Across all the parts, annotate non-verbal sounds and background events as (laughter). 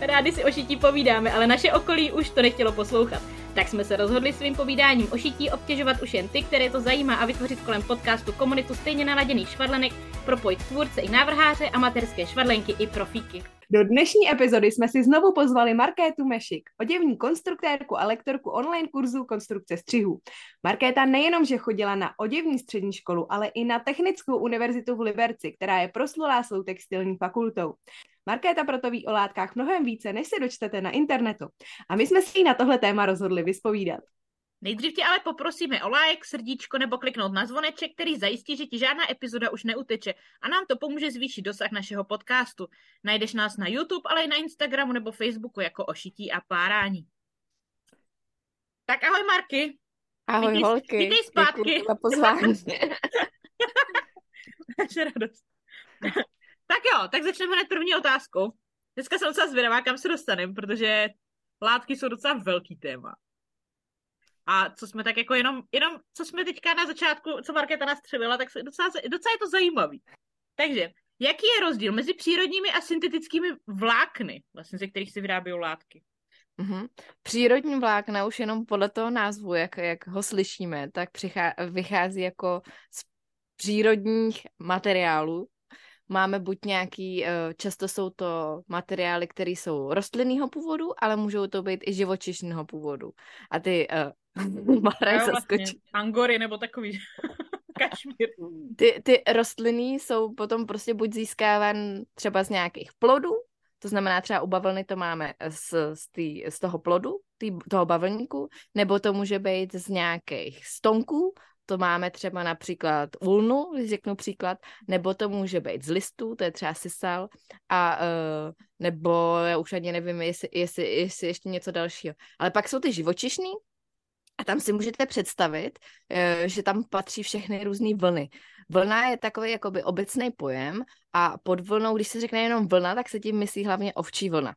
Rádi si o šití povídáme, ale naše okolí už to nechtělo poslouchat. Tak jsme se rozhodli svým povídáním o šití obtěžovat už jen ty, které to zajímá a vytvořit kolem podcastu komunitu stejně naladěných švadlenek, propojit tvůrce i návrháře, amatérské švadlenky i profíky. Do dnešní epizody jsme si znovu pozvali Markétu Mešik, oděvní konstruktérku a lektorku online kurzu konstrukce střihů. Markéta nejenom, že chodila na oděvní střední školu, ale i na Technickou univerzitu v Liberci, která je proslulá svou textilní fakultou. Markéta proto ví o látkách mnohem více, než se dočtete na internetu. A my jsme si na tohle téma rozhodli vyspovídat. Nejdřív tě ale poprosíme o like, srdíčko nebo kliknout na zvoneček, který zajistí, že ti žádná epizoda už neuteče a nám to pomůže zvýšit dosah našeho podcastu. Najdeš nás na YouTube, ale i na Instagramu nebo Facebooku jako ošití a párání. Tak ahoj Marky. Ahoj vítej, holky. Vítej zpátky. Děkuji za pozvání. (laughs) Naše radost. (laughs) tak jo, tak začneme hned první otázkou. Dneska jsem docela zvědavá, kam se dostaneme, protože látky jsou docela velký téma. A co jsme tak jako jenom, jenom co jsme teďka na začátku, co Markéta nastřelila, tak docela, docela je to zajímavý. Takže, jaký je rozdíl mezi přírodními a syntetickými vlákny, vlastně ze kterých se vyrábějí látky? Mm-hmm. Přírodní vlákna už jenom podle toho názvu, jak, jak ho slyšíme, tak přichá- vychází jako z přírodních materiálů. Máme buď nějaký, eh, často jsou to materiály, které jsou rostlinného původu, ale můžou to být i živočišného původu. A ty (laughs) uh, Maraj vlastně, Angory nebo takový. (laughs) Kašmír. Ty, ty rostliny jsou potom prostě buď získávan třeba z nějakých plodů, to znamená třeba u bavlny to máme z, z, tý, z toho plodu, tý, toho bavlníku, nebo to může být z nějakých stonků, to máme třeba například ulnu, když řeknu příklad, nebo to může být z listů, to je třeba sisal, a uh, nebo já už ani nevím, jestli, jestli, jestli ještě něco dalšího. Ale pak jsou ty živočišní, a tam si můžete představit, eh, že tam patří všechny různé vlny. Vlna je takový jakoby obecný pojem a pod vlnou, když se řekne jenom vlna, tak se tím myslí hlavně ovčí vlna.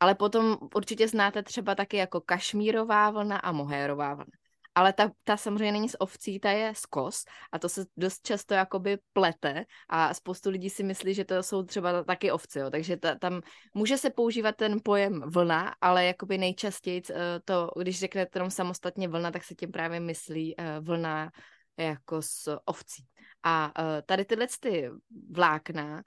Ale potom určitě znáte třeba taky jako kašmírová vlna a mohérová vlna ale ta, ta samozřejmě není z ovcí, ta je z kos a to se dost často jakoby plete a spoustu lidí si myslí, že to jsou třeba taky ovce, jo. takže ta, tam může se používat ten pojem vlna, ale jakoby nejčastěji uh, to, když řeknete jenom samostatně vlna, tak se tím právě myslí uh, vlna jako z ovcí. A uh, tady tyhle ty vlákna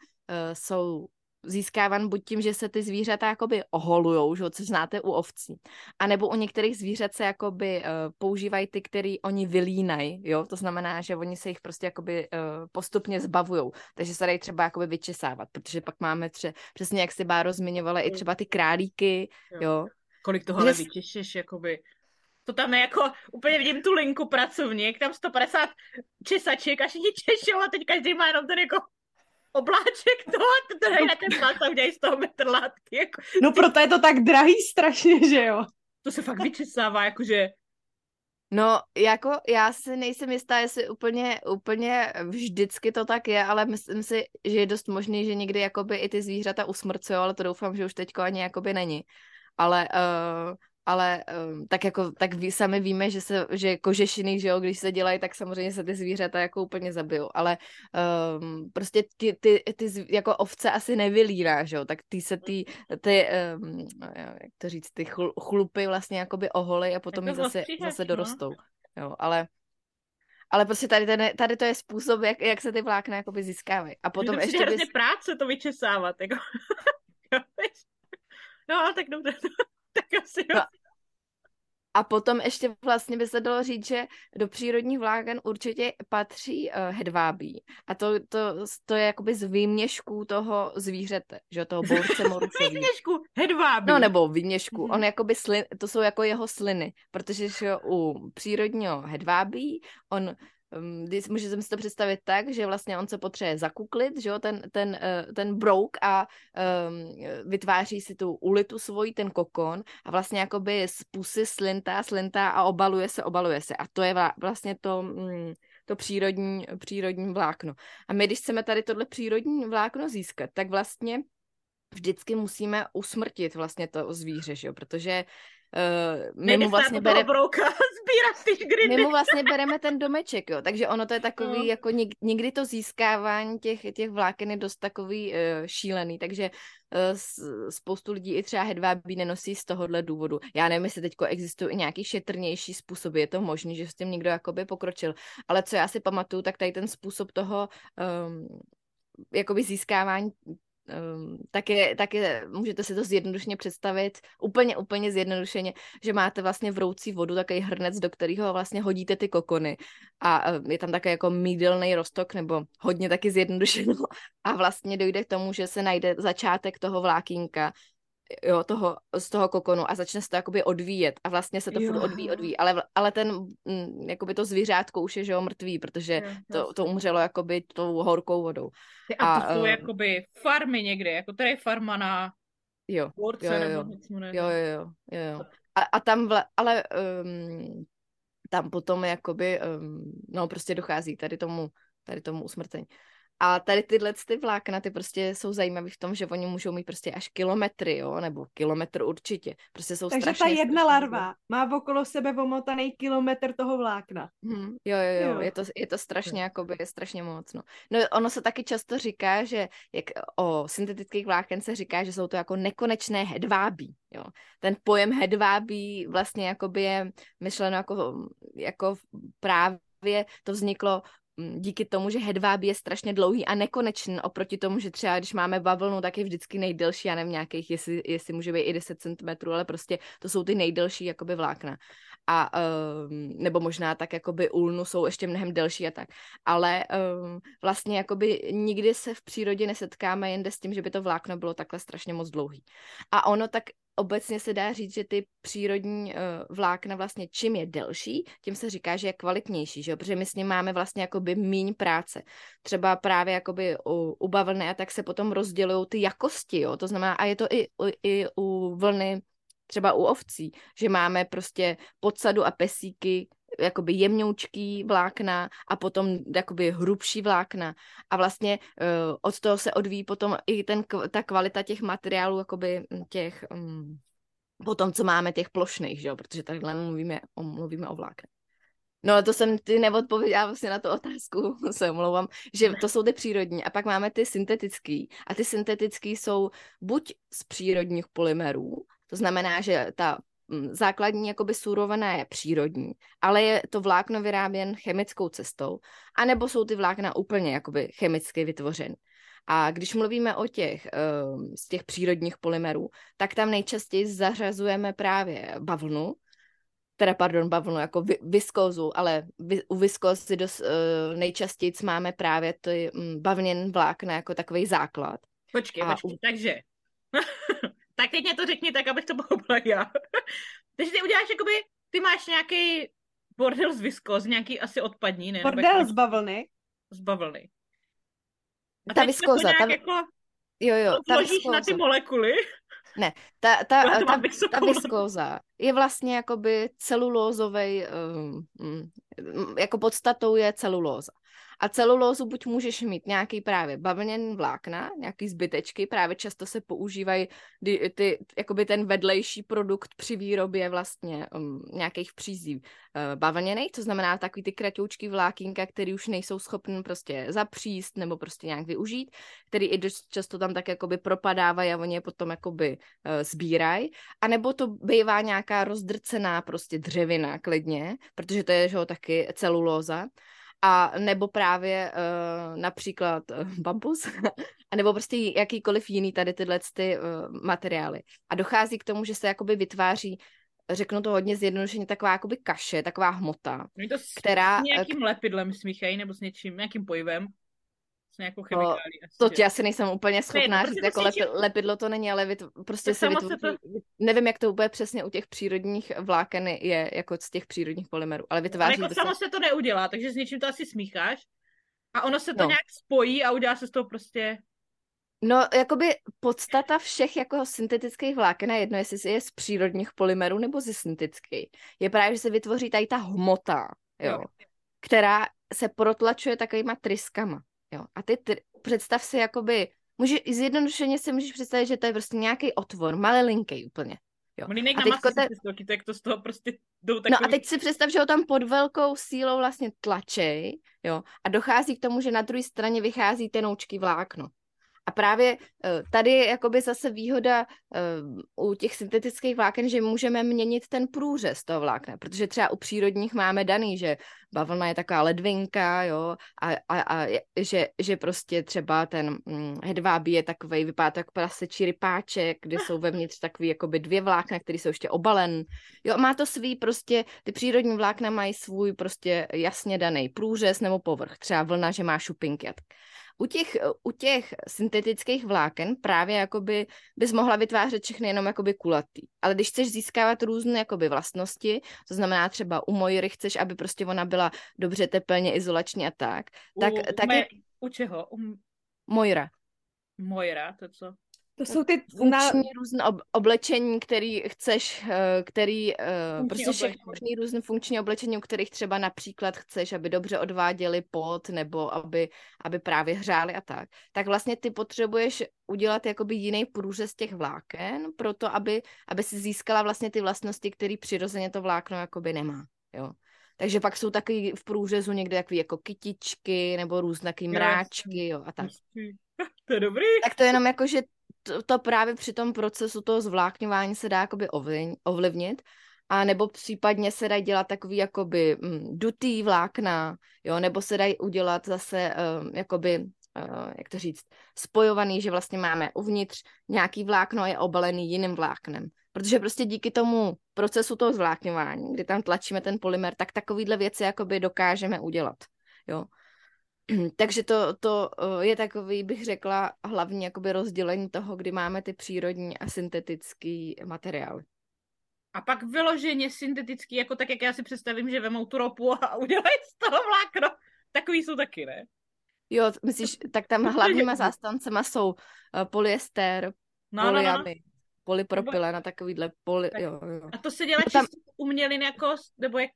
jsou získávan buď tím, že se ty zvířata jakoby oholujou, že, co znáte u ovcí, a nebo u některých zvířat se jakoby uh, používají ty, který oni vylínají, jo, to znamená, že oni se jich prostě jakoby uh, postupně zbavujou, takže se dají třeba jakoby vyčesávat, protože pak máme tře- přesně jak si Báro zmiňovala, i třeba ty králíky, jo. jo. Kolik toho ale vyčešeš, jakoby to tam je jako, úplně vidím tu linku pracovník, tam 150 česaček a všichni češou a teď každý má jenom ten jako obláček to, to dají na ten plas a udělají z toho metr látky. Jako. No proto je to tak drahý strašně, že jo? To se fakt vyčesává, jakože... No, jako já si nejsem jistá, jestli úplně, úplně vždycky to tak je, ale myslím si, že je dost možný, že někdy jakoby i ty zvířata usmrcují, ale to doufám, že už teďko ani jakoby není. Ale uh, ale um, tak jako, tak ví, sami víme, že se, že kožešiny, že jo, když se dělají, tak samozřejmě se ty zvířata jako úplně zabijou, ale um, prostě ty, ty, ty, jako ovce asi nevylírá, že jo, tak ty se ty, ty um, jak to říct, ty chl, chlupy vlastně jakoby oholy a potom jako zase, zase no. dorostou, jo, ale ale prostě tady, ten, tady to je způsob, jak, jak se ty vlákna jakoby získávají. A potom to ještě bys... práce to vyčesávat, jako. (laughs) no, tak dobře. (laughs) tak asi jo. No, a potom ještě vlastně by se dalo říct, že do přírodních vláken určitě patří uh, hedvábí. A to, to, to je jakoby z výměšků toho zvířete, že toho borce (laughs) moručový. výměšku hedvábí. No nebo výměšku. Mm-hmm. On jakoby slin, to jsou jako jeho sliny, protože že u přírodního hedvábí on um, můžete si to představit tak, že vlastně on se potřebuje zakuklit, že jo, ten, ten, uh, ten brouk a um, vytváří si tu ulitu svoji, ten kokon a vlastně jakoby z pusy slintá, slintá a obaluje se, obaluje se. A to je vlastně to, um, to přírodní, přírodní vlákno. A my, když chceme tady tohle přírodní vlákno získat, tak vlastně vždycky musíme usmrtit vlastně to zvíře, že jo? protože Uh, my mu vlastně bere... brouka (laughs) ty My mu vlastně bereme ten domeček, jo. Takže ono to je takový, no. jako něk, někdy to získávání těch, těch vláken je dost takový uh, šílený, takže uh, spoustu lidí i třeba hedvábí nenosí z tohohle důvodu. Já nevím, jestli teď existují i nějaký šetrnější způsoby, je to možné, že s tím někdo jakoby pokročil. Ale co já si pamatuju, tak tady ten způsob toho um, jakoby získávání tak, je, tak je, můžete si to zjednodušeně představit, úplně, úplně zjednodušeně, že máte vlastně vroucí vodu, takový hrnec, do kterého vlastně hodíte ty kokony. A je tam také jako mídelný rostok, nebo hodně taky zjednodušeno. (laughs) A vlastně dojde k tomu, že se najde začátek toho vlákínka, jo, toho, z toho kokonu a začne se to jakoby odvíjet a vlastně se to jo. furt odvíjí, odvíjí, ale, ale ten, m, jakoby to zvířátko už je, že jo, mrtvý, protože to, to umřelo jakoby tou horkou vodou. A, a to jsou a, jakoby farmy někde, jako tady je farma na jo, borce, jo, jo, jo, jo, jo, jo, jo. A, a tam, vla, ale um, tam potom jakoby, um, no prostě dochází tady tomu, tady tomu usmrcení. A tady tyhle ty vlákna, ty prostě jsou zajímavé v tom, že oni můžou mít prostě až kilometry, jo, nebo kilometr určitě. Prostě jsou Takže strašně, ta jedna strašně larva má okolo sebe omotaný kilometr toho vlákna. Hmm, jo, jo, jo, jo, je to, je to strašně, jakoby, strašně moc, no. no. ono se taky často říká, že jak o syntetických vláken se říká, že jsou to jako nekonečné hedvábí, jo. Ten pojem hedvábí vlastně jakoby je myšleno jako, jako právě to vzniklo díky tomu, že hedvábí je strašně dlouhý a nekonečný oproti tomu, že třeba když máme bavlnu, tak je vždycky nejdelší, já nevím nějakých, jestli, jestli může být i 10 cm, ale prostě to jsou ty nejdelší jakoby vlákna. A, um, nebo možná tak jakoby ulnu jsou ještě mnohem delší a tak. Ale um, vlastně jakoby nikdy se v přírodě nesetkáme jen s tím, že by to vlákno bylo takhle strašně moc dlouhý. A ono tak obecně se dá říct, že ty přírodní uh, vlákna vlastně čím je delší, tím se říká, že je kvalitnější, že jo? protože my s ním máme vlastně jakoby míň práce. Třeba právě jakoby u, u bavlny a tak se potom rozdělují ty jakosti, jo? to znamená, a je to i, i, i u vlny třeba u ovcí, že máme prostě podsadu a pesíky, jakoby jemňoučký vlákna a potom jakoby hrubší vlákna. A vlastně uh, od toho se odvíjí potom i ten, ta kvalita těch materiálů, jakoby těch, um, potom co máme těch plošných, že jo, protože takhle mluvíme, o, mluvíme o vlákně. No to jsem ty neodpověděla vlastně na tu otázku, (laughs) se omlouvám, že to jsou ty přírodní. A pak máme ty syntetický. A ty syntetický jsou buď z přírodních polymerů, to znamená, že ta základní jakoby surovina je přírodní, ale je to vlákno vyráběn chemickou cestou, anebo jsou ty vlákna úplně jakoby chemicky vytvořen. A když mluvíme o těch ehm, z těch přírodních polymerů, tak tam nejčastěji zařazujeme právě bavlnu, teda pardon, bavlnu jako viskózu, ale u viskózy dost, uh, nejčastěji máme právě ty bavlněn vlákna jako takový základ. Počkej, a počkej, u... takže (laughs) tak teď mě to řekni tak, abych to pochopila já. (laughs) Takže ty uděláš jakoby, ty máš nějaký bordel z viskoz, nějaký asi odpadní, ne? Bordel z bavlny. Z bavlny. A ta viskoza, ta... Jako jo, jo, ta viskóza. na ty molekuly. Ne, ta, ta, ta, ta, ta viskóza je vlastně jakoby celulózovej, um, um, jako podstatou je celulóza. A celulózu buď můžeš mít nějaký právě bavlněn vlákna, nějaký zbytečky, právě často se používají ty, ty, jakoby ten vedlejší produkt při výrobě vlastně um, nějakých přízí uh, bavlněných, to znamená takový ty kratoučky vlákínka, které už nejsou schopný prostě zapříst nebo prostě nějak využít, který i dost často tam tak jakoby propadávají a oni je potom jakoby uh, sbírají. A nebo to bývá nějaká rozdrcená prostě dřevina klidně, protože to je že ho, taky celulóza a nebo právě uh, například uh, bambus, (laughs) a nebo prostě jakýkoliv jiný tady tyhle ty uh, materiály. A dochází k tomu, že se jakoby vytváří řeknu to hodně zjednodušeně, taková jakoby kaše, taková hmota, to s, která... S nějakým lepidlem smíchají, nebo s něčím, nějakým pojivem? Nějakou chemikálií. asi, To ti asi nejsem úplně schopná prostě říct, to jako lepi, lepidlo to není, ale vytv, prostě To se se vytvoří, nevím, jak to úplně přesně u těch přírodních vláken je, jako z těch přírodních polymerů, ale Ale vytváří jako se... samo se to neudělá, takže s něčím to asi smícháš a ono se to No. nějak spojí a udělá se z toho prostě... No, jakoby podstata všech jako syntetických vláken, a jedno jestli je z přírodních polymerů nebo ze syntetických, je právě, že se vytvoří tady ta hmota, jo, Jo. která se protlačuje takovýma tryskama, jo. A ty, tr- představ si jakoby, může, zjednodušeně si můžeš představit, že to je prostě nějaký otvor, malilinký úplně. Jo. Mlínek A na teďko masy te- te... stoky, tak to z toho prostě jdou takový... No a teď si představ, že ho tam pod velkou sílou vlastně tlačej, jo, a dochází k tomu, že na druhé straně vychází tenoučký vlákno. A právě eh, tady je jakoby zase výhoda eh, u těch syntetických vláken, že můžeme měnit ten průřez toho vlákna, protože třeba u přírodních máme daný, že bavlna je taková ledvinka, jo, a, a, a že, že prostě třeba ten hm, hedvábí je takový, vypadá to jako prasečí rypáček, kde jsou vevnitř takový jakoby dvě vlákna, které jsou ještě obalen. Jo, má to svý prostě, ty přírodní vlákna mají svůj prostě jasně daný průřez nebo povrch, třeba vlna, že má šupinky a tak u těch, u těch syntetických vláken právě jakoby bys mohla vytvářet všechny jenom jakoby kulatý. Ale když chceš získávat různé jakoby vlastnosti, to znamená třeba u Mojry chceš, aby prostě ona byla dobře tepelně izolační a tak, tak, u, tak me... je u čeho? U Mojra. Moira, to co? To jsou ty na... Různé ob- oblečení, který chceš, eh, který, eh, Funkční prostě všechny možný různé funkční oblečení, u kterých třeba například chceš, aby dobře odváděli pot, nebo aby, aby právě hřáli a tak. Tak vlastně ty potřebuješ udělat jakoby jiný průřez těch vláken, proto aby, aby si získala vlastně ty vlastnosti, které přirozeně to vlákno jakoby nemá. Jo. Takže pak jsou taky v průřezu někde takový jako kytičky, nebo různé mráčky, jo, a tak. (laughs) To je dobrý. Tak to jenom jako, že to, to právě při tom procesu toho zvlákňování se dá jakoby ovlivn- ovlivnit, a nebo případně se dají dělat takový jakoby mm, dutý vlákna, jo, nebo se dají udělat zase um, jakoby, uh, jak to říct, spojovaný, že vlastně máme uvnitř nějaký vlákno je obalený jiným vláknem. Protože prostě díky tomu procesu toho zvlákňování, kdy tam tlačíme ten polymer, tak takovýhle věci jakoby dokážeme udělat, jo. (clears throat) Takže to, to eh, je takový, bych řekla, hlavní jakoby rozdělení toho, kdy máme ty přírodní a syntetický materiály. A pak vyloženě syntetický, jako tak, jak já si představím, že vemou tu ropu a (laughs) udělají z toho vlákno. Takový jsou taky, ne? Jo, myslíš, tak tam (laughs) hlavníma zástancema jsou eh, polyester, No, no, no, no. polyamid, polypropylen a takovýhle poly, Tak- jo, jo. A to se dělá No tam- čistě umělin jako, nebo jak...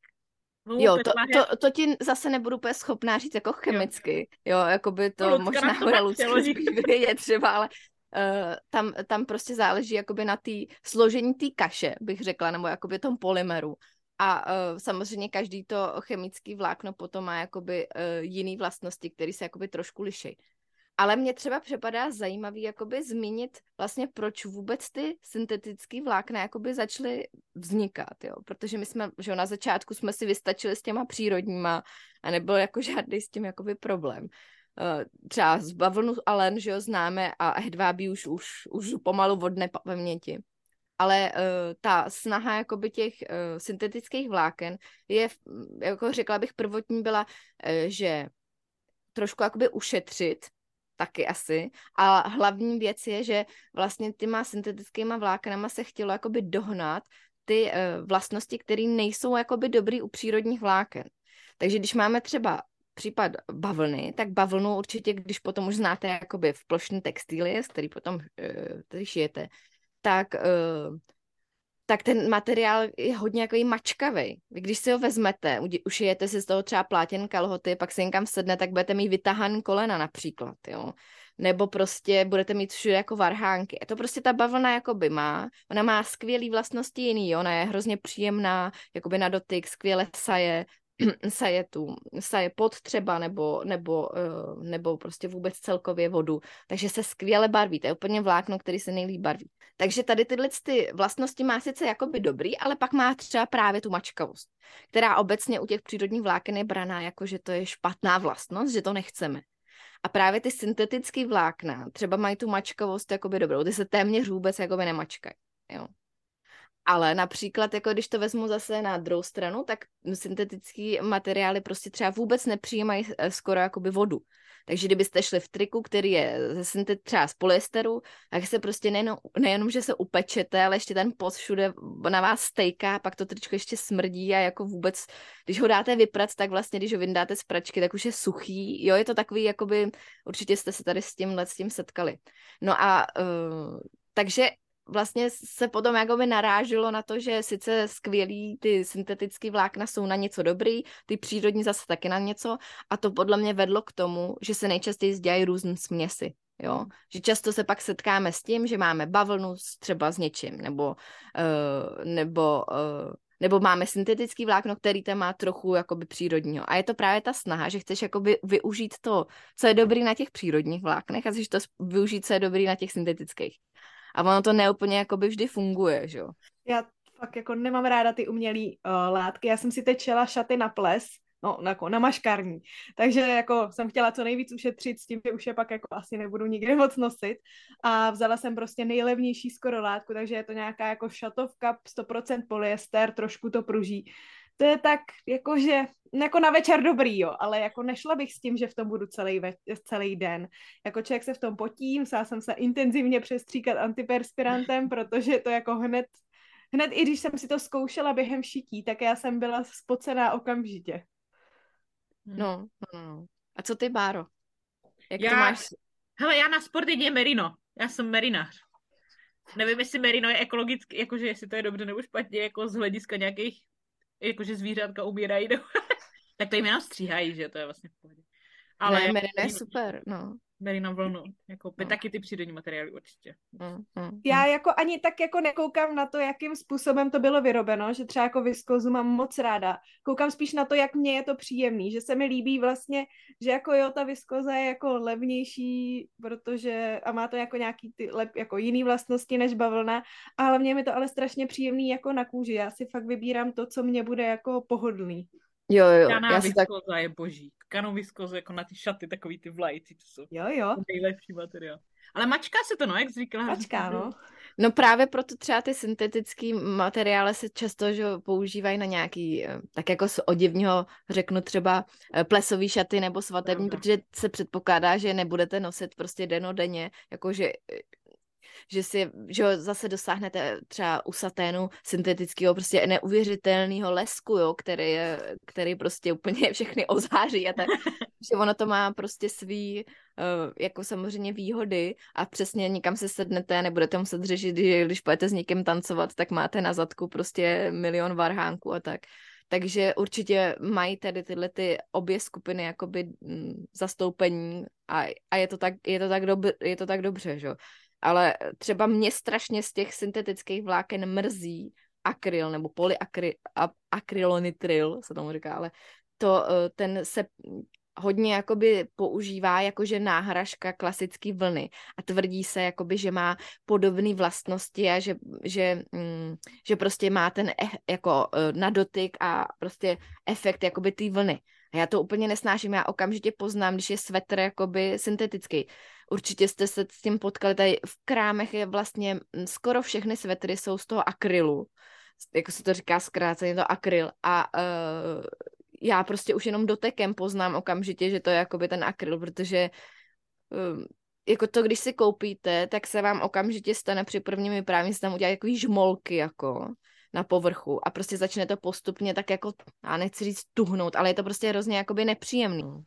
Jo, to, to, to ti zase nebudu úplně schopná říct jako chemicky, jo, jako by to Lucka možná bude Lucka (laughs) vědět třeba, ale uh, tam, tam prostě záleží jakoby na té složení té kaše, bych řekla, nebo jakoby tom polymeru. A uh, samozřejmě každý to chemický vlákno potom má jakoby uh, jiný vlastnosti, které se jakoby trošku liší. Ale mně třeba připadá zajímavý jakoby zmínit vlastně, proč vůbec ty syntetické vlákna jakoby začaly vznikat, jo? Protože my jsme, že na začátku jsme si vystačili s těma přírodníma a nebyl jako žádný s tím jakoby problém. Uh, třeba z bavlnu alen, že jo, známe a hedvábí už, už, už pomalu vodné paměti. Ale uh, ta snaha jakoby těch uh, syntetických vláken je, jako řekla bych, prvotní byla, uh, že trošku jakoby ušetřit taky asi. A hlavní věc je, že vlastně těma syntetickýma vláknama se chtělo jakoby dohnat ty uh, vlastnosti, které nejsou jakoby dobrý u přírodních vláken. Takže když máme třeba případ bavlny, tak bavlnu určitě, když potom už znáte jakoby v plošní textílie, z který potom uh, tady šijete, tak uh, tak ten materiál je hodně jako mačkavý. Vy když si ho vezmete, ušijete si z toho třeba plátěn kalhoty, pak se někam sedne, tak budete mít vytahaný kolena například, jo. Nebo prostě budete mít všude jako varhánky. A to prostě ta bavlna jakoby má. Ona má skvělé vlastnosti jiný, jo. Ona je hrozně příjemná, jakoby na dotyk, skvěle saje, (clears throat) saje tu, saje pod třeba, nebo, nebo, uh, nebo prostě vůbec celkově vodu. Takže se skvěle barví. To je úplně vlákno, který se nejlíp barví. Takže tady tyhle ty vlastnosti má sice jakoby dobrý, ale pak má třeba právě tu mačkavost, která obecně u těch přírodních vláken je braná jako, že to je špatná vlastnost, že to nechceme. A právě ty syntetické vlákna třeba mají tu mačkavost jakoby dobrou, ty se téměř vůbec jakoby nemačkají. Jo. Ale například, jako když to vezmu zase na druhou stranu, tak syntetické materiály prostě třeba vůbec nepřijímají skoro jakoby vodu. Takže kdybyste šli v triku, který je ze syntet třeba z polyesteru, tak se prostě nejenom, nejenom, že se upečete, ale ještě ten pot všude na vás stejká, pak to tričko ještě smrdí a jako vůbec, když ho dáte vyprat, tak vlastně, když ho vyndáte z pračky, tak už je suchý. Jo, je to takový, jakoby, určitě jste se tady s tímhle s tím setkali. No a uh, takže vlastně se potom jakoby narážilo na to, že sice skvělý ty syntetické vlákna jsou na něco dobrý, ty přírodní zase taky na něco a to podle mě vedlo k tomu, že se nejčastěji dělají různé směsi. Jo? Že často se pak setkáme s tím, že máme bavlnu třeba s něčím, nebo, uh, nebo, uh, nebo máme syntetický vlákno, který tam má trochu jakoby přírodního. A je to právě ta snaha, že chceš jakoby využít to, co je dobrý na těch přírodních vláknech a chceš to využít, co je dobrý na těch syntetických. A ono to neúplně jakoby vždy funguje, že jo. Já fakt jako nemám ráda ty umělé uh, látky. Já jsem si teď čela šaty na ples, no, na, na maškarní. Takže jako jsem chtěla co nejvíc ušetřit s tím, že už je pak jako asi nebudu nikdy (laughs) moc nosit. A vzala jsem prostě nejlevnější skoro látku, takže je to nějaká jako šatovka, 100% polyester, trošku to pruží to je tak, jakože, jako na večer dobrý, jo, ale jako nešla bych s tím, že v tom budu celý, ve, celý den. Jako člověk se v tom potí, musela jsem se intenzivně přestříkat antiperspirantem, protože to jako hned, hned i když jsem si to zkoušela během šití, tak já jsem byla spocená okamžitě. No, no, no. A co ty, Báro? Jak já, to máš? Hele, já na sport jedině merino. Já jsem merinář. Nevím, jestli merino je ekologicky, jakože jestli to je dobře nebo špatně, jako z hlediska nějakých jakože zvířátka umírají, nebo... tak to jim jenom stříhají, že to je vlastně v pohodě. Ale ne, Merina je super, no. Merina vlnu, jako no. taky ty přírodní materiály určitě. Mm, mm, Já jako ani tak jako nekoukám na to, jakým způsobem to bylo vyrobeno, že třeba jako viskozu mám moc ráda. Koukám spíš na to, jak mně je to příjemný, že se mi líbí vlastně, že jako jo, ta viskoza je jako levnější, protože a má to jako nějaký ty lep, jako jiný vlastnosti než bavlna, a hlavně mi to ale strašně příjemný jako na kůži. Já si fakt vybírám to, co mě bude jako pohodlný. Jo, jo. Já viskoza tak... je boží. Kanou viskozu jako na ty šaty, takový ty vlajci, to jsou jo, jo. nejlepší materiál. Ale mačká se to, no, jak jsi říkala. Mačká, no. No právě proto třeba ty syntetické materiály se často že používají na nějaký, eh, tak jako z oděvního řeknu třeba eh, plesový šaty nebo svatební, Pravda. protože se předpokládá, že nebudete nosit prostě denodenně, jakože eh, že si že zase dosáhnete třeba u saténu syntetického prostě neuvěřitelného lesku, jo, který, je, který prostě úplně (laughs) všechny ozáří a tak, (laughs) že ono to má prostě svý uh, jako samozřejmě výhody a přesně nikam se sednete, nebudete muset řešit, že když pojete s někým tancovat, tak máte na zadku prostě milion varhánků a tak. Takže určitě mají tedy tyhle ty obě skupiny jakoby mm, zastoupení a, a je, to tak, je, to tak dobře, je to tak dobře, že? Ale třeba mě strašně z těch syntetických vláken mrzí akryl nebo polyakrylonitril, se tomu říká, ale to, eh, ten se hodně jakoby používá jakože náhražka klasické vlny a tvrdí se jakoby, že má podobné vlastnosti a že, že, mm, že prostě má ten e, jako eh, na dotyk a prostě efekt jakoby té vlny. A já to úplně nesnáším, já okamžitě poznám, když je svetr jakoby syntetický. Určitě jste se s tím potkali, tady v krámech je vlastně, mm, skoro všechny svetry jsou z toho akrylu, jako se to říká zkráceně, to akryl. A uh, já prostě už jenom dotekem poznám okamžitě, že to je jakoby ten akryl, protože uh, jako to, když si koupíte, tak se vám okamžitě stane při prvním vyprávění, se tam udělá takový žmolky, jako na povrchu. A prostě začne to postupně tak jako, já nechci říct tuhnout, ale je to prostě hrozně jakoby nepříjemný.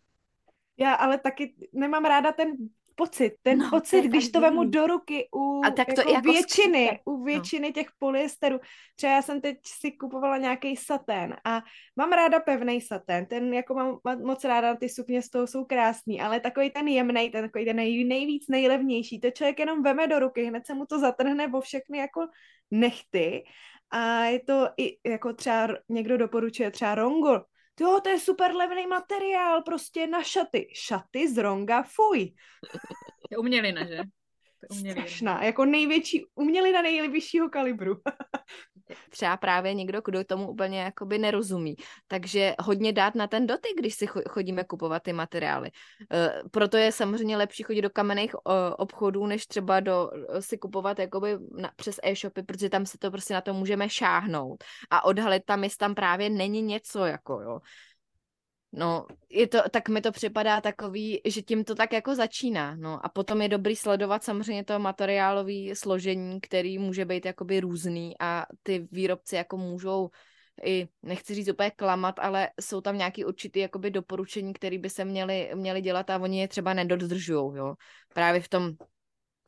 Já ale taky nemám ráda ten pocit, ten no, pocit, to když to vemu do ruky u a tak to jako, jako většiny, u no. většiny no. těch polyesterů. Třeba já jsem teď si kupovala nějaký satén a mám ráda pevný satén, ten jako mám, mám moc ráda, ty sukně z toho jsou krásný, ale takový ten jemný, ten takový ten nej, nejvíc nejlevnější, to člověk jenom veme do ruky, hned se mu to zatrhne vo všechny jako nechty a je to i jako třeba někdo doporučuje třeba rongo, jo, to je super levný materiál, prostě na šaty. Šaty z ronga, fuj. Je umělina, že? umělina. Strašná, jako největší umělina nejvyššího kalibru. Třeba právě někdo, kdo tomu úplně jakoby nerozumí. Takže hodně dát na ten dotyk, když si chodíme kupovat ty materiály. Eh, proto je samozřejmě lepší chodit do kamenných obchodů, než třeba do, si kupovat jakoby na, přes e-shopy, protože tam se to prostě na to můžeme šáhnout a odhalit tam, jestli tam právě není něco, jako jo No, je to, tak mi to připadá takový, že tím to tak jako začíná, no a potom je dobrý sledovat samozřejmě to materiálové složení, který může být jakoby různý a ty výrobci jako můžou i, nechci říct úplně klamat, ale jsou tam nějaký určitý jakoby doporučení, které by se měly, měly dělat a oni je třeba nedodržují, jo. Právě v tom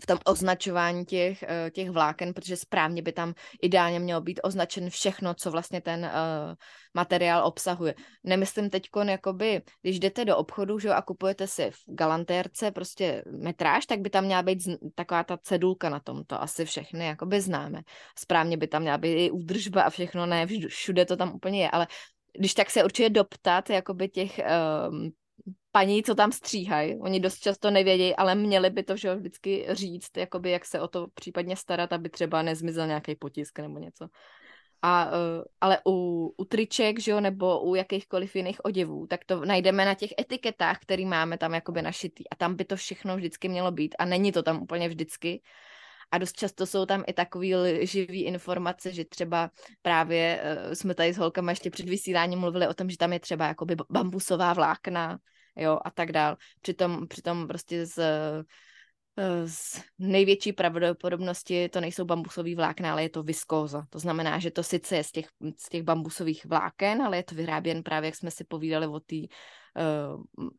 v tom označování těch, eh, těch vláken, protože správně by tam ideálně mělo být označen všechno, co vlastně ten uh, materiál obsahuje. Nemyslím teď, jakoby, když jdete do obchodu že, a kupujete si v galantérce prostě metráž, tak by tam měla být taková ta cedulka na tom, to asi všechny jakoby známe. Správně by tam měla být i údržba a všechno, ne všude to tam úplně je, ale když tak se určitě doptat jakoby těch um, paní, co tam stříhají. Oni dost často nevědějí, ale měli by to že vždycky říct, jakoby jak se o to případně starat, aby třeba nezmizel nějaký potisk nebo něco. A, uh, ale u, u triček, že jo, nebo u jakýchkoliv jiných oděvů, tak to najdeme na těch etiketách, který máme tam jakoby našitý. A tam by to všechno vždycky mělo být. A není to tam úplně vždycky. A dost často jsou tam i takový živý informace, že třeba právě uh, jsme tady s holkama ještě před vysíláním mluvili o tom, že tam je třeba jakoby bambusová vlákna, jo, a tak dál. Přitom, přitom prostě z, z největší pravděpodobnosti to nejsou bambusový vlákna, ale je to viskóza. To znamená, že to sice je z těch, z těch bambusových vláken, ale je to vyráběn právě, jak jsme si povídali o tý,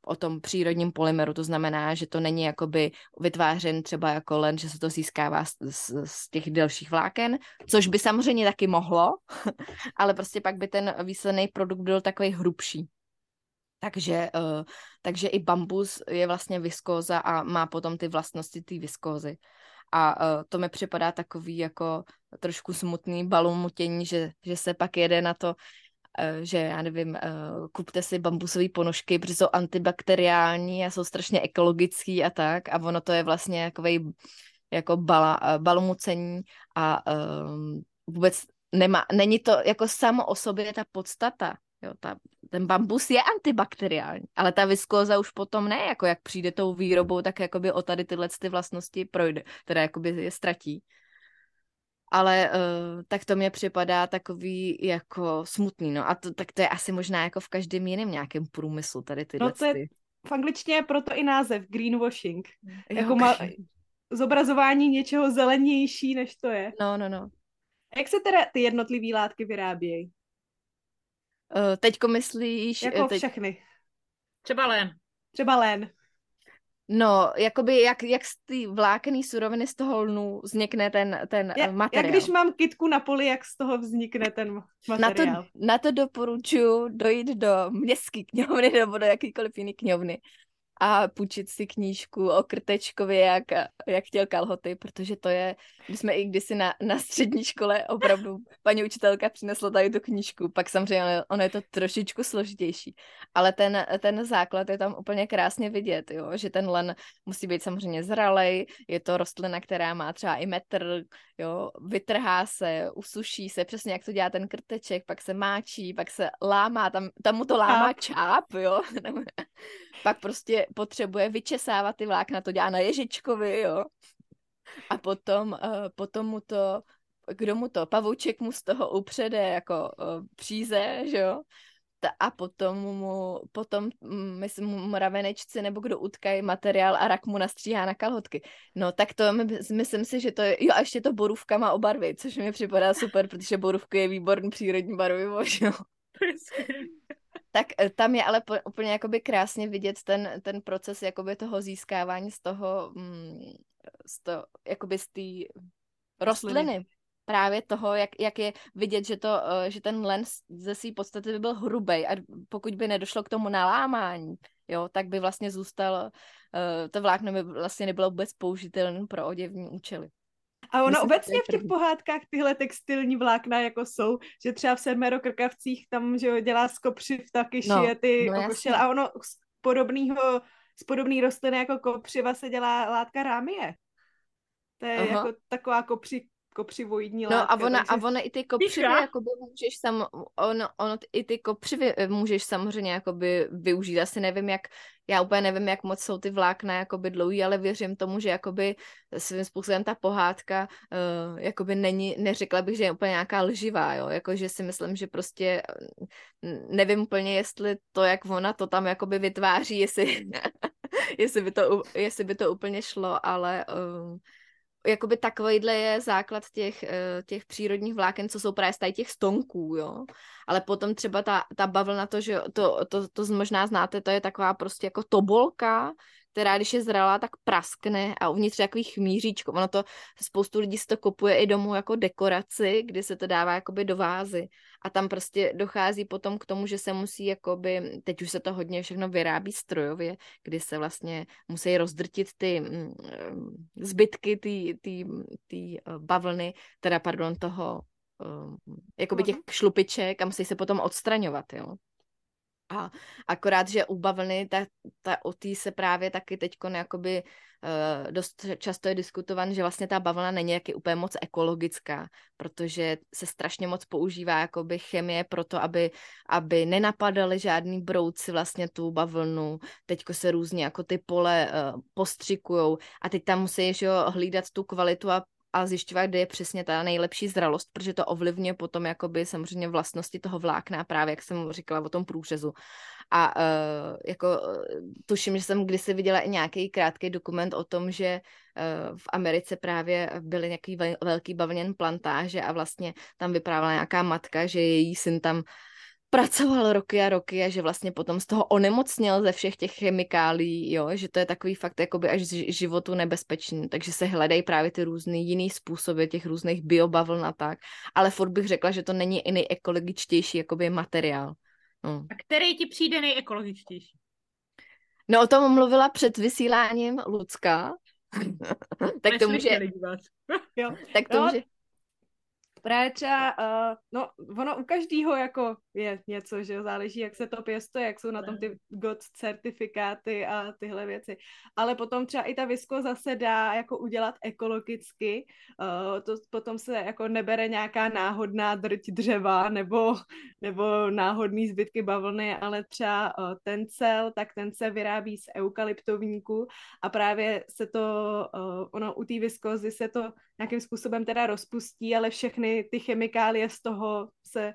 o tom přírodním polymeru, to znamená, že to není jakoby vytvářen třeba jako len, že se to získává z, z, z těch delších vláken, což by samozřejmě taky mohlo, (laughs) ale prostě pak by ten výsledný produkt byl takový hrubší. Takže, uh, takže i bambus je vlastně viskóza a má potom ty vlastnosti té viskózy. A uh, to mi připadá takový jako trošku smutný balumutění, že, že se pak jede na to, uh, že já nevím, uh, kupte si bambusové ponožky, protože jsou antibakteriální a jsou strašně ekologický a tak. A ono to je vlastně jakovej jako bala, uh, balumucení a uh, vůbec nemá, není to jako samo o sobě ta podstata Jo, ta, ten bambus je antibakteriální, ale ta viskóza už potom ne, jako jak přijde tou výrobou, tak jakoby o tady tyhle ty vlastnosti projde, teda jakoby je ztratí. Ale uh, tak to mě připadá takový jako smutný, no a to, tak to je asi možná jako v každém jiném nějakém průmyslu tady tyhle no to je, v angličtině je proto i název greenwashing. Jo, jako ma, zobrazování něčeho zelenější, než to je. No, no, no. A jak se teda ty jednotlivé látky vyrábějí? Uh, teďko myslíš... Jako teď... všechny. Třeba len. Třeba len. No, jakoby jak, jak z té vlákený suroviny z toho lnu vznikne ten, ten ja, materiál. Jak když mám kitku na poli, jak z toho vznikne ten materiál. Na to, na to doporučuji dojít do městské knihovny nebo do jakýkoliv jiné knihovny a půjčit si knížku o Krtečkově, jak, jak chtěl kalhoty, protože to je, když jsme i kdysi na, na střední škole opravdu paní učitelka přinesla tady tu knížku, pak samozřejmě ono je to trošičku složitější, ale ten, ten základ je tam úplně krásně vidět, jo? že ten len musí být samozřejmě zralej, je to rostlina, která má třeba i metr, jo? vytrhá se, usuší se, přesně jak to dělá ten krteček, pak se máčí, pak se lámá, tam, tam mu to lámá čáp, jo? (laughs) pak prostě potřebuje vyčesávat ty vlákna, to dělá na Ježičkovi, jo. A potom, uh, potom mu to, kdo mu to, pavouček mu z toho upřede jako uh, příze, že jo. A potom mu, potom, mm, myslím, mravenečci nebo kdo utkají materiál a rak mu nastříhá na kalhotky. No tak to my, myslím si, že to je, jo a ještě to borůvkama obarvit, což mi připadá super, protože borůvka je výborný přírodní barvivo, že jo. Tak eh, tam je ale po, úplně jakoby krásně vidět ten, ten proces jakoby toho získávání z toho, mm, z to, jakoby z té rostliny. Právě toho, jak, jak je vidět, že, to, eh, že ten len ze své podstaty by byl hrubý a pokud by nedošlo k tomu nalámání, jo, tak by vlastně zůstal, eh, to vlákno by vlastně nebylo vůbec použitelné pro oděvní účely. A ono Myslím, obecně v těch pohádkách tyhle textilní vlákna jako jsou, že třeba v Sedmero krkavcích tam, že dělá z kopřiv taky no, šije ty no, okošel a ono z podobného, z podobný rostliny jako kopřiva se dělá látka rámie. To je Aha. jako taková kopři, kopřivoidní No a ona, takže... a ona i ty kopřivy, jakoby můžeš sam, ono, ono, i ty kopřivy eh, můžeš samozřejmě jakoby využít. Asi nevím, jak, já úplně nevím, jak moc jsou ty vlákna jakoby dlouhý, ale věřím tomu, že jakoby svým způsobem ta pohádka uh, jakoby není, neřekla bych, že je úplně nějaká lživá, jo, jakože si myslím, že prostě eh, nevím úplně, jestli to, jak ona to tam jakoby vytváří, jestli, (laughs) jestli, by, to, jestli by to úplně šlo, ale uh, jakoby takovýhle je základ těch, eh, těch přírodních vláken, co jsou právě z těch stonků, jo. Ale potom třeba ta, ta bavlna, to, že to, to, to možná znáte, to je taková prostě jako tobolka, která když je zralá, tak praskne a uvnitř je takový chmíříčko. Ono to, spoustu lidí si to kupuje i domů jako dekoraci, kdy se to dává jakoby do vázy. A tam prostě dochází potom k tomu, že se musí jakoby, teď už se to hodně všechno vyrábí strojově, kdy se vlastně musí rozdrtit ty mm, em, zbytky té bavlny, teda pardon, toho um, jakoby těch šlupiček a musí se potom odstraňovat, jo. A akorát, že u bavlny, ta, ta, o té se právě taky teď jakoby uh, dost často je diskutovan, že vlastně ta bavlna není jaky úplně moc ekologická, protože se strašně moc používá jakoby chemie pro to, aby, aby nenapadaly žádný brouci vlastně tu bavlnu. Teďko se různě jako ty pole uh, postřikujou a teď tam musíš jo, hlídat tu kvalitu a a zjišťovat, kde je přesně ta nejlepší zralost, protože to ovlivňuje potom jakoby samozřejmě vlastnosti toho vlákna, právě jak jsem říkala o tom průřezu. A uh, jako uh, tuším, že jsem kdysi viděla i nějaký krátký dokument o tom, že uh, v Americe právě byly nějaký vel, velký bavlněn plantáže a vlastně tam vyprávěla nějaká matka, že její syn tam pracoval roky a roky a že vlastně potom z toho onemocněl ze všech těch chemikálí, jo, že to je takový fakt jakoby až z životu nebezpečný, takže se hledají právě ty různý jiný způsoby těch různých biobavln a tak, ale furt bych řekla, že to není i nejekologičtější jakoby materiál. No. A který ti přijde nejekologičtější? no o tom mluvila před vysíláním Lucka, (laughs) tak to může, (laughs) tak to může, Právě třeba, uh, no, ono u každého jako je něco, že jo, záleží, jak se to pěstuje, jak jsou na tom ty GOTS certifikáty a tyhle věci. Ale potom třeba i ta viskoza se dá jako udělat ekologicky, uh, to potom se jako nebere nějaká náhodná drť dřeva nebo, nebo náhodný zbytky bavlny, ale třeba uh, ten cel, tak ten se vyrábí z eukalyptovníku a právě se to, uh, ono u té viskozy se to nějakým způsobem teda rozpustí, ale všechny ty chemikálie z toho se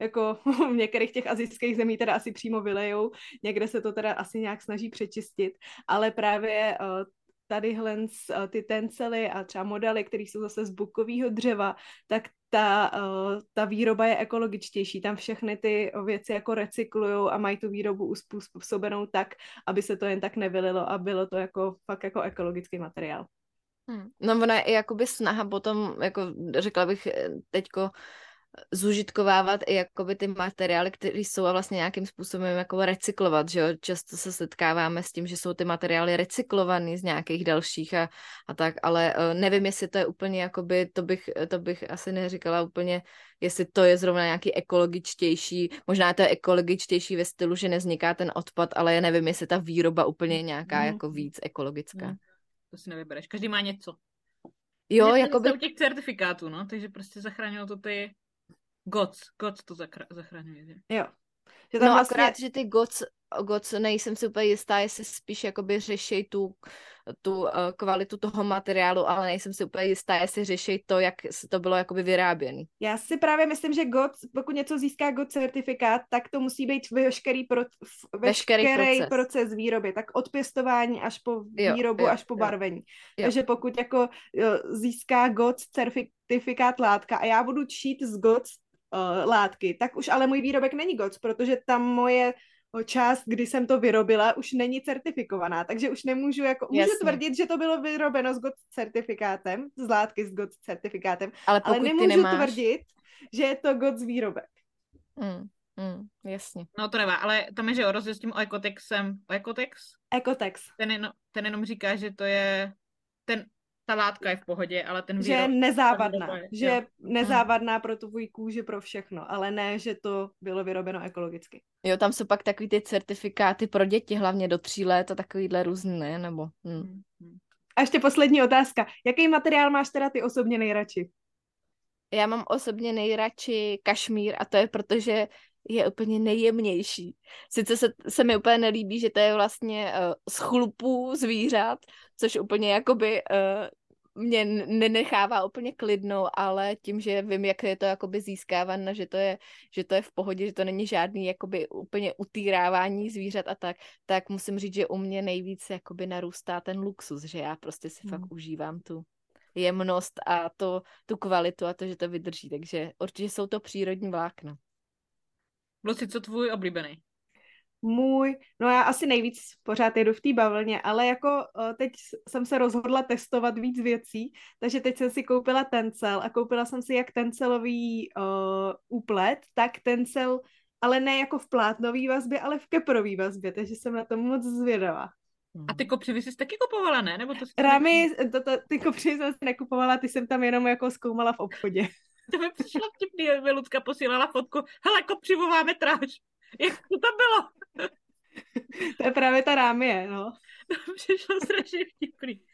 jako (laughs) v některých těch azijských zemí teda asi přímo vylejou, někde se to teda asi nějak snaží přečistit, ale právě uh, tadyhle uh, ty tencely a třeba modely, které jsou zase z bukového dřeva, tak ta, uh, ta výroba je ekologičtější. Tam všechny ty věci jako recyklují a mají tu výrobu uspůsobenou tak, aby se to jen tak nevylilo a bylo to jako fakt jako ekologický materiál. Hmm. No ona je i jakoby snaha potom, jako řekla bych eh, teďko, zužitkovávat i jakoby ty materiály, které jsou a vlastně nějakým způsobem jako recyklovat, že jo? Často se setkáváme s tím, že jsou ty materiály recyklovaný z nějakých dalších a, a tak, ale uh, nevím, jestli to je úplně jakoby, to bych, to bych asi neříkala úplně, jestli to je zrovna nějaký ekologičtější, možná to je ekologičtější ve stylu, že nevzniká ten odpad, ale já nevím, jestli ta výroba úplně nějaká Mm. jako víc ekologická. Mm. To si nevybereš. Každý má něco. Jo, Takže jakoby... jsou těch certifikátů, no, takže prostě zachránilo to ty GOTS. GOTS to zakra- zachraňuje, že? Jo. Že tam No vlastně... akorát, že ty GOTS, GOTS nejsem si úplně jistá, jestli spíš jakoby řeší tu, tu uh, kvalitu toho materiálu, ale nejsem si úplně jistá, jestli řeší to, jak se to bylo jakoby vyráběné. Já si právě myslím, že GOT, pokud něco získá GOT certifikát, tak to musí být veškerý, pro, Veškerý veškerý proces. proces. výroby, tak od pěstování až po Jo, výrobu, jo, až po jo. barvení. Jo. Takže pokud jako jo, získá GOT certifikát látka a já budu čít z GOT uh, látky, tak už ale můj výrobek není GOT, protože tam moje část, kdy jsem to vyrobila, už není certifikovaná, takže už nemůžu jako, můžu Jasně. tvrdit, že to bylo vyrobeno s GOT certifikátem, z látky s GOT certifikátem, Ale ale nemůžu nemáš... tvrdit, že je to GOT výrobek. Mm, mm, jasně. No to nevá, ale tam je, že jo, rozdíl s tím Ecotexem. Ecotex? Ecotex. Ten, jenom, ten jenom říká, že to je, ten, ta látka je v pohodě, ale ten Že je nezávadná, výroba je- že je nezávadná pro tvůj kůži, pro všechno, ale ne, že to bylo vyrobeno ekologicky. Jo, tam jsou pak takový ty certifikáty pro děti, hlavně do tří let a takovýhle různý, ne? Nebo, hm. Hm, hm. A ještě poslední otázka. Jaký materiál máš teda ty osobně nejradši? Já mám osobně nejradši kašmír a to je protože je úplně nejjemnější. Sice se, se mi úplně nelíbí, že to je vlastně uh, z chlupů zvířat, což úplně jakoby uh, mě nenechává úplně klidnou, ale tím, že vím, jak je to jakoby získáváno, že to je, že to je v pohodě, že to není žádný jakoby úplně utýrávání zvířat a tak, tak musím říct, že u mě nejvíc jakoby narůstá ten luxus, že já prostě si hmm. fakt užívám tu jemnost a to, tu kvalitu a to, že to vydrží, takže určitě jsou to přírodní vlákna. Luci, co tvůj oblíbený? Můj, no já asi nejvíc pořád jedu v té bavlně, ale jako teď jsem se rozhodla testovat víc věcí, takže teď jsem si koupila tencel a koupila jsem si jak tencelový uh, úplet, tak tencel, ale ne jako v plátnový vazbě, ale v keprový vazbě, takže jsem na to moc zvědavá. A ty kopřivy jsi taky kupovala, ne? Nebo to Rámy, to, to, ty kopřivy jsem si nekupovala, ty jsem tam jenom jako zkoumala v obchodě. To mi přišlo vtipný, jak mi Lucka posílala fotku. Hele, kopřivová metráž. Jak to tam bylo? to je právě ta rámie, no. To přišlo strašně vtipný.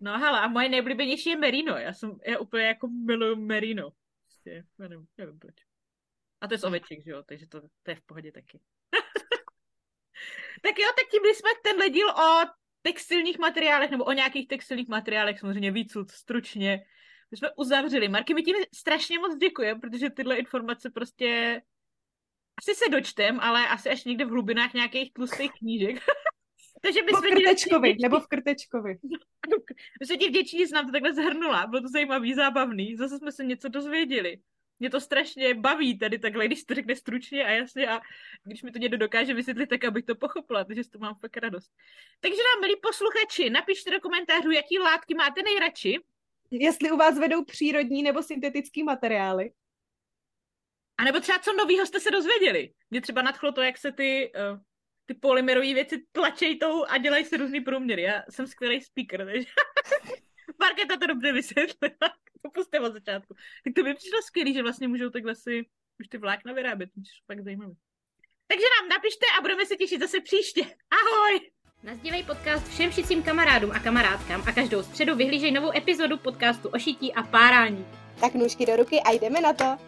No hele, a moje nejoblíbenější je Merino. Já jsem, já úplně jako miluju Merino. Prostě, nevím, nevím proč. A to je z oveček, že jo, takže to, to je v pohodě taky. (laughs) tak jo, tak tím jsme tenhle díl o textilních materiálech, nebo o nějakých textilních materiálech, samozřejmě víc stručně, my jsme uzavřeli. Marky, my ti strašně moc děkujeme, protože tyhle informace prostě asi se dočtem, ale asi až někde v hlubinách nějakých tlustých knížek. (laughs) Takže by v krtečkovi, vděční... nebo v krtečkovi. (laughs) My jsme ti vděční, že nám to takhle zhrnula. Bylo to zajímavý, zábavný. Zase jsme se něco dozvěděli. Mě to strašně baví tady takhle, když to řekne stručně a jasně a když mi to někdo dokáže vysvětlit, tak abych to pochopila, takže to mám fakt radost. Takže nám, milí posluchači, napište do komentářů, jaký látky máte nejradši jestli u vás vedou přírodní nebo syntetický materiály. A nebo třeba co novýho jste se dozvěděli. Mě třeba nadchlo to, jak se ty, uh, ty polymerové věci tlačejí tou a dělají se různý průměry. Já jsem skvělý speaker, takže (laughs) Marketa to dobře vysvětlila. (laughs) to puste od začátku. Tak to by přišlo skvělý, že vlastně můžou takhle si už ty vlákna vyrábět. To je fakt zajímavé. Takže nám napište a budeme se těšit zase příště. Ahoj! Nazdívej podcast všem šicím kamarádům a kamarádkám a každou středu vyhlížej novou epizodu podcastu o šití a párání. Tak nůžky do ruky a jdeme na to!